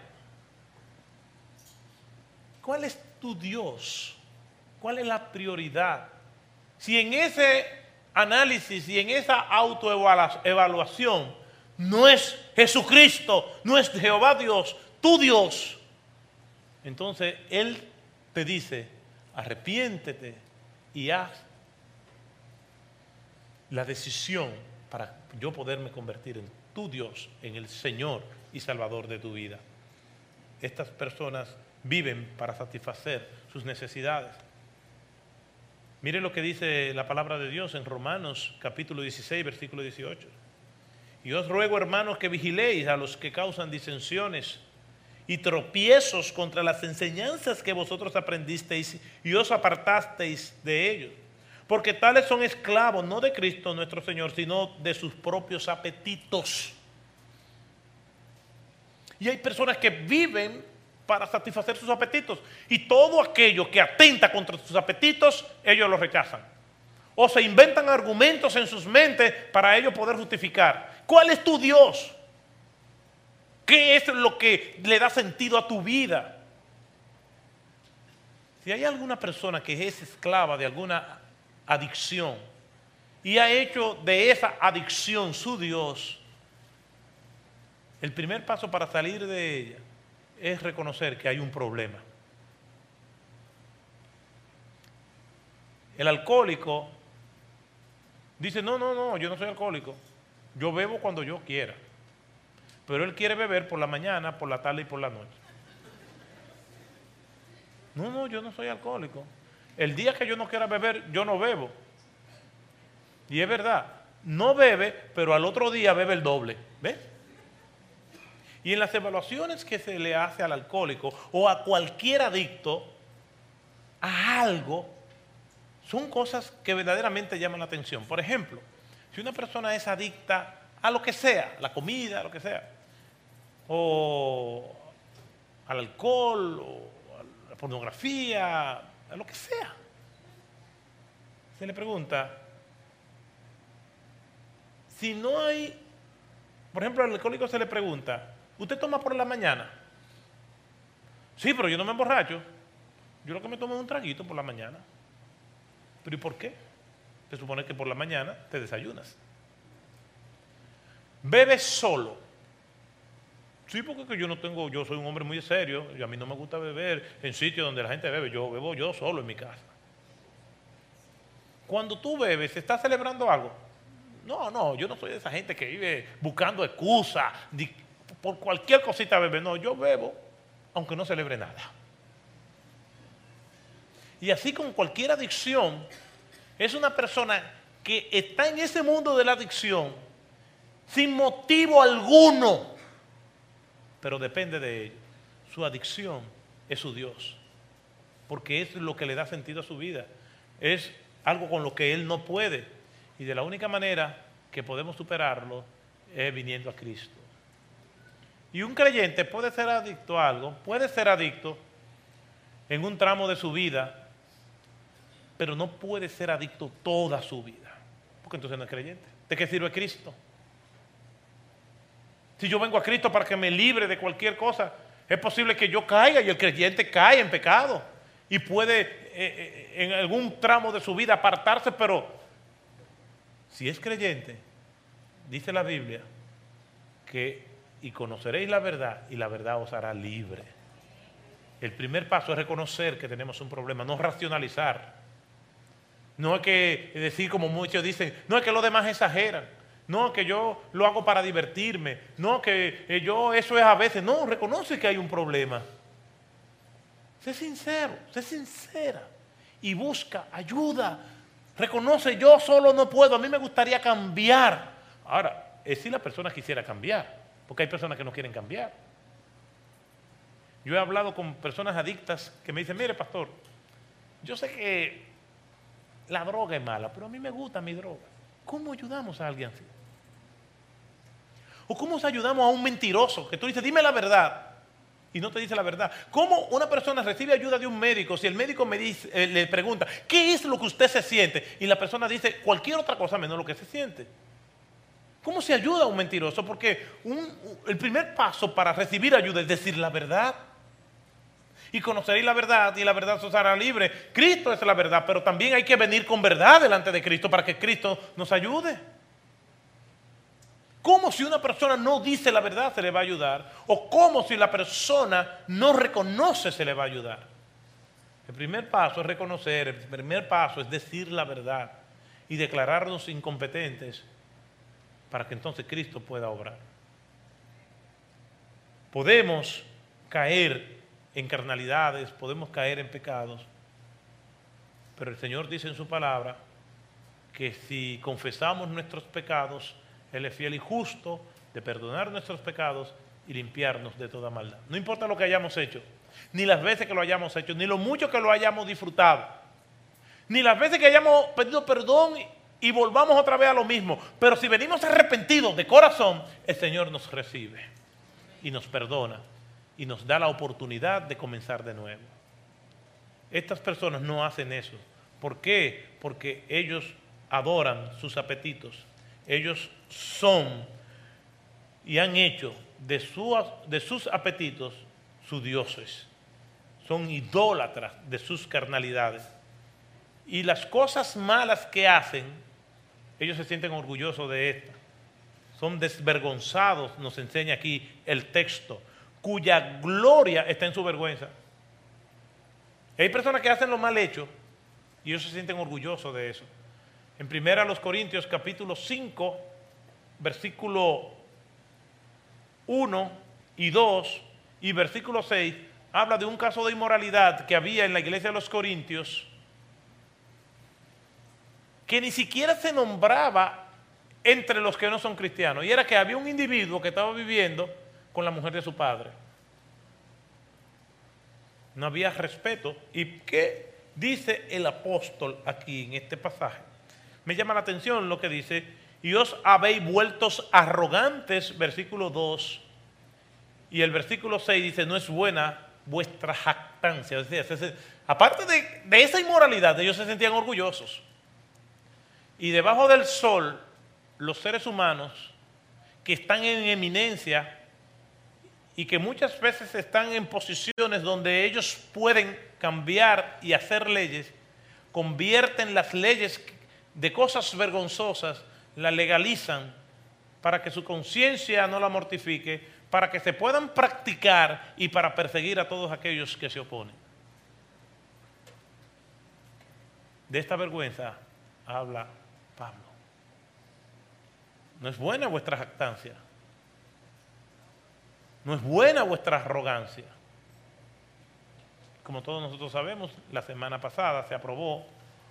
[SPEAKER 2] ¿Cuál es tu Dios? ¿Cuál es la prioridad? Si en ese análisis y en esa autoevaluación no es Jesucristo, no es Jehová Dios, tu Dios, entonces Él te dice, arrepiéntete y haz la decisión para yo poderme convertir en tu Dios, en el Señor y Salvador de tu vida. Estas personas viven para satisfacer sus necesidades. Mire lo que dice la palabra de Dios en Romanos capítulo 16, versículo 18. Y os ruego, hermanos, que vigiléis a los que causan disensiones y tropiezos contra las enseñanzas que vosotros aprendisteis y os apartasteis de ellos. porque tales son esclavos no de Cristo nuestro Señor, sino de sus propios apetitos. Y hay personas que viven para satisfacer sus apetitos. Y todo aquello que atenta contra sus apetitos, ellos lo rechazan. O se inventan argumentos en sus mentes para ellos poder justificar. ¿Cuál es tu Dios? ¿Qué es lo que le da sentido a tu vida? Si hay alguna persona que es esclava de alguna adicción y ha hecho de esa adicción su Dios, el primer paso para salir de ella es reconocer que hay un problema. El alcohólico dice, no, no, no, yo no soy alcohólico. Yo bebo cuando yo quiera. Pero él quiere beber por la mañana, por la tarde y por la noche. No, no, yo no soy alcohólico. El día que yo no quiera beber, yo no bebo. Y es verdad, no bebe, pero al otro día bebe el doble. ¿Ves? Y en las evaluaciones que se le hace al alcohólico o a cualquier adicto a algo, son cosas que verdaderamente llaman la atención. Por ejemplo, si una persona es adicta a lo que sea, la comida, lo que sea, o al alcohol, o a la pornografía, a lo que sea, se le pregunta, si no hay, por ejemplo, al alcohólico se le pregunta, ¿Usted toma por la mañana? Sí, pero yo no me emborracho. Yo lo que me tomo es un traguito por la mañana. ¿Pero y por qué? Se supone que por la mañana te desayunas. Bebes solo. Sí, porque yo no tengo, yo soy un hombre muy serio y a mí no me gusta beber en sitios donde la gente bebe. Yo bebo yo solo en mi casa. Cuando tú bebes, ¿estás celebrando algo? No, no, yo no soy de esa gente que vive buscando excusas, por cualquier cosita bebe. No, yo bebo aunque no celebre nada. Y así con cualquier adicción, es una persona que está en ese mundo de la adicción sin motivo alguno, pero depende de ello. Su adicción es su Dios, porque es lo que le da sentido a su vida. Es algo con lo que él no puede. Y de la única manera que podemos superarlo es viniendo a Cristo. Y un creyente puede ser adicto a algo, puede ser adicto en un tramo de su vida, pero no puede ser adicto toda su vida, porque entonces no es creyente. ¿De qué sirve Cristo? Si yo vengo a Cristo para que me libre de cualquier cosa, es posible que yo caiga y el creyente cae en pecado y puede eh, eh, en algún tramo de su vida apartarse, pero si es creyente, dice la Biblia que y conoceréis la verdad y la verdad os hará libre. El primer paso es reconocer que tenemos un problema, no racionalizar. No es que decir como muchos dicen, no es que los demás exageran, no que yo lo hago para divertirme, no que eh, yo eso es a veces, no, reconoce que hay un problema. Sé sincero, sé sincera y busca ayuda. Reconoce, yo solo no puedo, a mí me gustaría cambiar. Ahora, es si la persona quisiera cambiar. Porque hay personas que no quieren cambiar. Yo he hablado con personas adictas que me dicen, mire pastor, yo sé que la droga es mala, pero a mí me gusta mi droga. ¿Cómo ayudamos a alguien así? ¿O cómo ayudamos a un mentiroso que tú dices, dime la verdad? Y no te dice la verdad. ¿Cómo una persona recibe ayuda de un médico si el médico eh, le pregunta, ¿qué es lo que usted se siente? Y la persona dice cualquier otra cosa menos lo que se siente. ¿Cómo se ayuda a un mentiroso? Porque el primer paso para recibir ayuda es decir la verdad. Y conoceréis la verdad y la verdad os hará libre. Cristo es la verdad, pero también hay que venir con verdad delante de Cristo para que Cristo nos ayude. ¿Cómo si una persona no dice la verdad se le va a ayudar? ¿O cómo si la persona no reconoce se le va a ayudar? El primer paso es reconocer, el primer paso es decir la verdad y declararnos incompetentes para que entonces Cristo pueda obrar. Podemos caer en carnalidades, podemos caer en pecados, pero el Señor dice en su palabra que si confesamos nuestros pecados, Él es fiel y justo de perdonar nuestros pecados y limpiarnos de toda maldad. No importa lo que hayamos hecho, ni las veces que lo hayamos hecho, ni lo mucho que lo hayamos disfrutado. ni las veces que hayamos pedido perdón y volvamos otra vez a lo mismo. Pero si venimos arrepentidos de corazón, el Señor nos recibe y nos perdona y nos da la oportunidad de comenzar de nuevo. Estas personas no hacen eso. ¿Por qué? Porque ellos adoran sus apetitos. Ellos son y han hecho de, sus apetitos sus dioses. Son idólatras de sus carnalidades. Y las cosas malas que hacen, ellos se sienten orgullosos de esto. Son desvergonzados, nos enseña aquí el texto, cuya gloria está en su vergüenza. Hay personas que hacen lo mal hecho y ellos se sienten orgullosos de eso. En primera los Corintios capítulo 5, versículo 1 y 2 y versículo 6, habla de un caso de inmoralidad que había en la iglesia de los Corintios que ni siquiera se nombraba entre los que no son cristianos. Y era que había un individuo que estaba viviendo con la mujer de su padre. No había respeto. ¿Y qué dice el apóstol aquí en este pasaje? Me llama la atención lo que dice, y os habéis vueltos arrogantes, versículo 2. Y el versículo 6 dice, no es buena vuestra jactancia. aparte de, de esa inmoralidad, ellos se sentían orgullosos. Y debajo del sol, los seres humanos que están en eminencia y que muchas veces están en posiciones donde ellos pueden cambiar y hacer leyes, convierten las leyes de cosas vergonzosas, la legalizan para que su conciencia no la mortifique, para que se puedan practicar y para perseguir a todos aquellos que se oponen. De esta vergüenza habla Pablo. No es buena vuestra jactancia. No es buena vuestra arrogancia. Como todos nosotros sabemos, la semana pasada se aprobó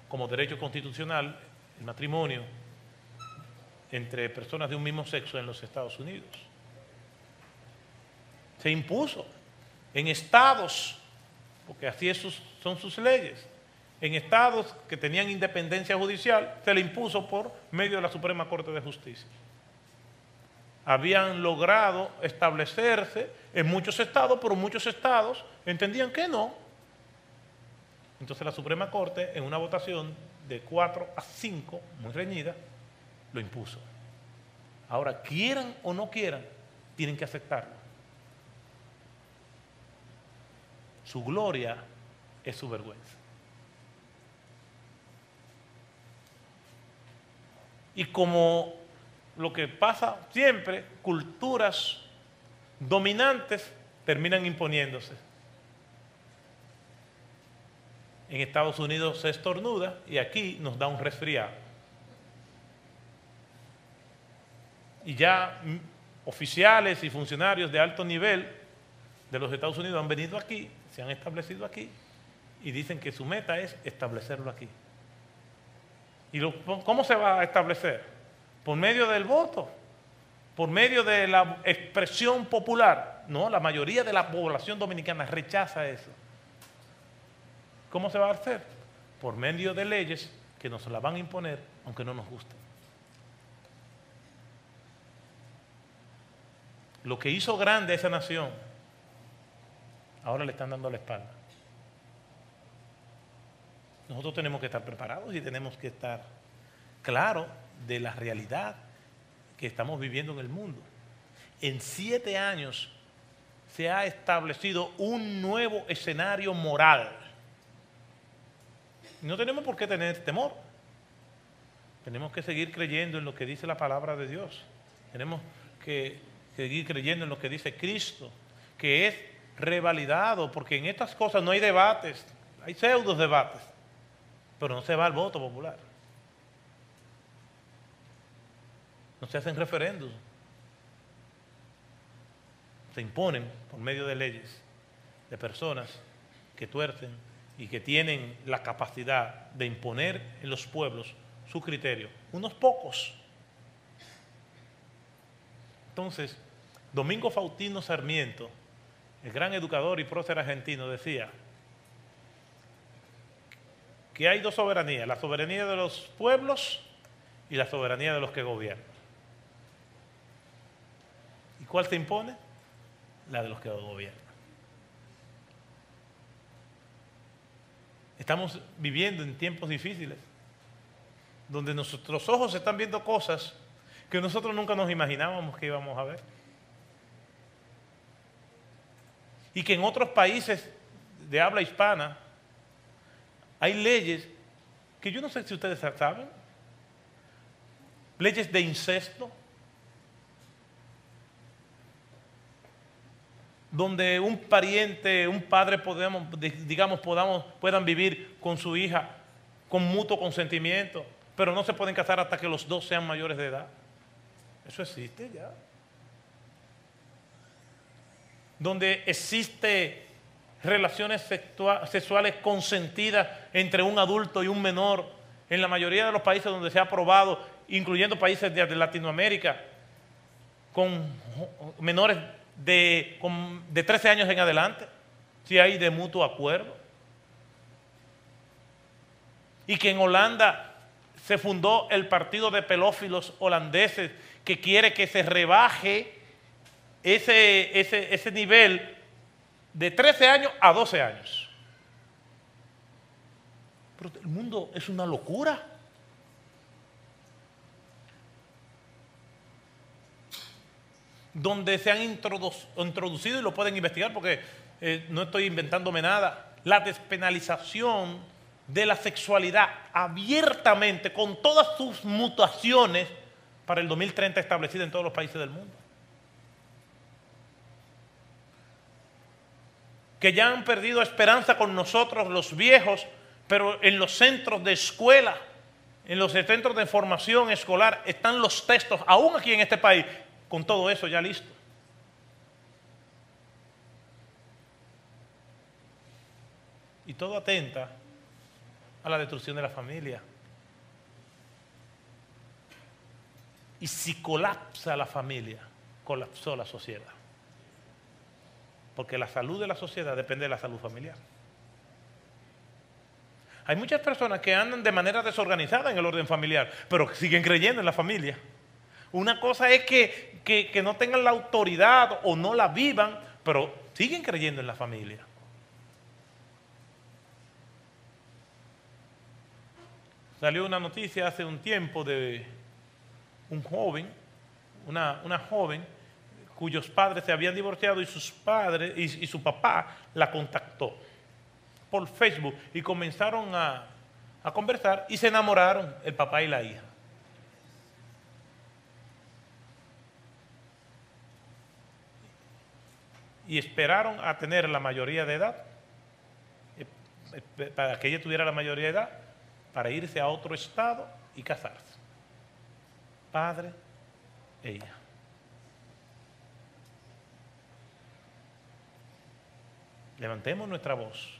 [SPEAKER 2] como derecho constitucional el matrimonio entre personas de un mismo sexo en los Estados Unidos. Se impuso en estados, porque así son sus leyes, en estados que tenían independencia judicial, se le impuso por medio de la Suprema Corte de Justicia. Habían logrado establecerse en muchos estados, pero muchos estados entendían que no. Entonces la Suprema Corte, en una votación de 4 a 5, muy reñida, lo impuso. Ahora, quieran o no quieran, tienen que aceptarlo. Su gloria es su vergüenza. Y como lo que pasa siempre, culturas dominantes terminan imponiéndose. En Estados Unidos se estornuda y aquí nos da un resfriado. Y ya oficiales y funcionarios de alto nivel de los Estados Unidos han venido aquí, se han establecido aquí y dicen que su meta es establecerlo aquí. ¿Y cómo se va a establecer? Por medio del voto, por medio de la expresión popular. No, la mayoría de la población dominicana rechaza eso. ¿Cómo se va a hacer? Por medio de leyes que nos la van a imponer aunque no nos gusten. Lo que hizo grande esa nación, ahora le están dando la espalda. Nosotros tenemos que estar preparados y tenemos que estar claros de la realidad que estamos viviendo en el mundo. En siete años se ha establecido un nuevo escenario moral. No tenemos por qué tener temor. Tenemos que seguir creyendo en lo que dice la palabra de Dios. Tenemos que seguir creyendo en lo que dice Cristo, que es revalidado, porque en estas cosas no hay debates, hay pseudos debates pero no se va al voto popular. No se hacen referendos. Se imponen por medio de leyes de personas que tuercen y que tienen la capacidad de imponer en los pueblos su criterio. Unos pocos. Entonces, Domingo Faustino Sarmiento, el gran educador y prócer argentino, decía, que hay dos soberanías, la soberanía de los pueblos y la soberanía de los que gobiernan. ¿Y cuál se impone? La de los que gobiernan. Estamos viviendo en tiempos difíciles, donde nuestros ojos están viendo cosas que nosotros nunca nos imaginábamos que íbamos a ver. Y que en otros países de habla hispana hay leyes que yo no sé si ustedes saben, leyes de incesto, donde un pariente, un padre, digamos, podamos, puedan vivir con su hija con mutuo consentimiento, pero no se pueden casar hasta que los dos sean mayores de edad. Eso existe ya. Donde existe relaciones sexuales consentidas entre un adulto y un menor en la mayoría de los países donde se ha aprobado, incluyendo países de Latinoamérica, con menores de, de 13 años en adelante, si hay de mutuo acuerdo. Y que en Holanda se fundó el partido de pelófilos holandeses que quiere que se rebaje ese, ese, ese nivel de 13 años a 12 años. Pero el mundo es una locura. Donde se han introducido, y lo pueden investigar porque eh, no estoy inventándome nada, la despenalización de la sexualidad abiertamente, con todas sus mutaciones, para el 2030 establecida en todos los países del mundo. Que ya han perdido esperanza con nosotros los viejos, pero en los centros de escuela, en los centros de formación escolar, están los textos, aún aquí en este país, con todo eso ya listo. Y todo atenta a la destrucción de la familia. Y si colapsa la familia, colapsó la sociedad porque la salud de la sociedad depende de la salud familiar. Hay muchas personas que andan de manera desorganizada en el orden familiar, pero siguen creyendo en la familia. Una cosa es que, que, no tengan la autoridad o no la vivan, pero siguen creyendo en la familia. Salió una noticia hace un tiempo de un joven, una, una joven cuyos padres se habían divorciado y sus padres y, su papá la contactó por Facebook y comenzaron a, a conversar y se enamoraron el papá y la hija. y esperaron a tener la mayoría de edad, eh, para que ella tuviera la mayoría de edad, para irse a otro estado y casarse. Padre e hija. Levantemos nuestra voz.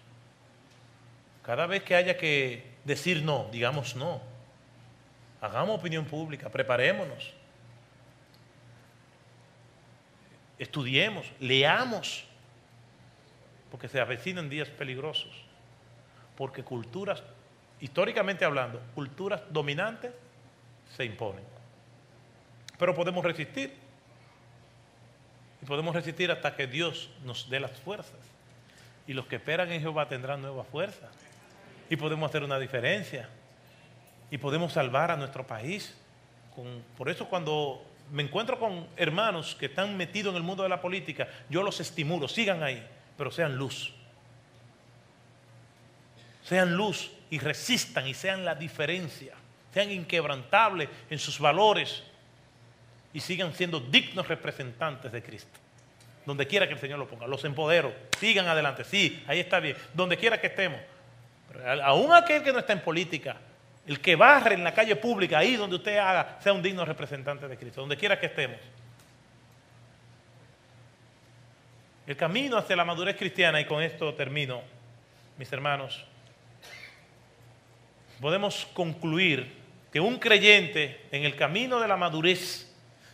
[SPEAKER 2] Cada vez que haya que decir no, digamos no. Hagamos opinión pública, preparémonos. Estudiemos, leamos, porque se avecinan días peligrosos. Porque culturas, históricamente hablando, culturas dominantes se imponen. Pero podemos resistir. Y podemos resistir hasta que Dios nos dé las fuerzas y los que esperan en Jehová tendrán nueva fuerza. Y podemos hacer una diferencia. Y podemos salvar a nuestro país. por eso cuando me encuentro con hermanos que están metidos en el mundo de la política, yo los estimulo, sigan ahí, pero sean luz. Sean luz y resistan y sean la diferencia. Sean inquebrantables en sus valores y sigan siendo dignos representantes de Cristo donde quiera que el Señor lo ponga. Los empodero, sigan adelante, sí, ahí está bien, donde quiera que estemos. Pero aún aquel que no está en política, el que barre en la calle pública, ahí donde usted haga, sea un digno representante de Cristo, donde quiera que estemos. El camino hacia la madurez cristiana, y con esto termino, mis hermanos, podemos concluir que un creyente en el camino de la madurez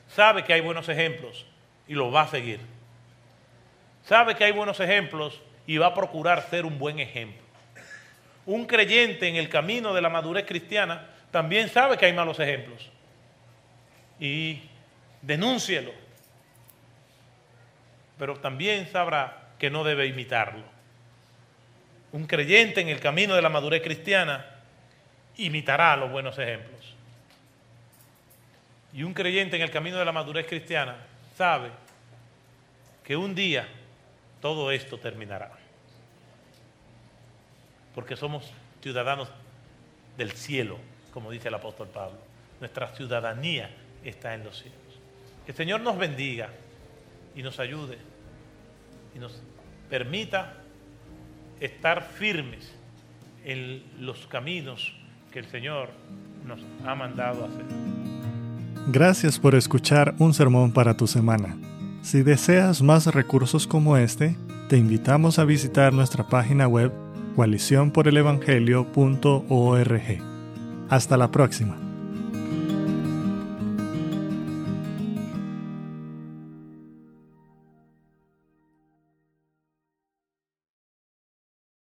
[SPEAKER 2] sabe que hay buenos ejemplos y los va a seguir sabe que hay buenos ejemplos y va a procurar ser un buen ejemplo. Un creyente en el camino de la madurez cristiana también sabe que hay malos ejemplos. Y denúncielo. Pero también sabrá que no debe imitarlo. Un creyente en el camino de la madurez cristiana imitará los buenos ejemplos. Y un creyente en el camino de la madurez cristiana sabe que un día todo esto terminará. Porque somos ciudadanos del cielo, como dice el apóstol Pablo. Nuestra ciudadanía está en los cielos. Que el Señor nos bendiga y nos ayude y nos permita estar firmes en los caminos que el Señor nos ha mandado hacer.
[SPEAKER 1] Gracias por escuchar un sermón para tu semana. Si deseas más recursos como este, te invitamos a visitar nuestra página web coaliciónporelevangelio.org. Hasta la próxima.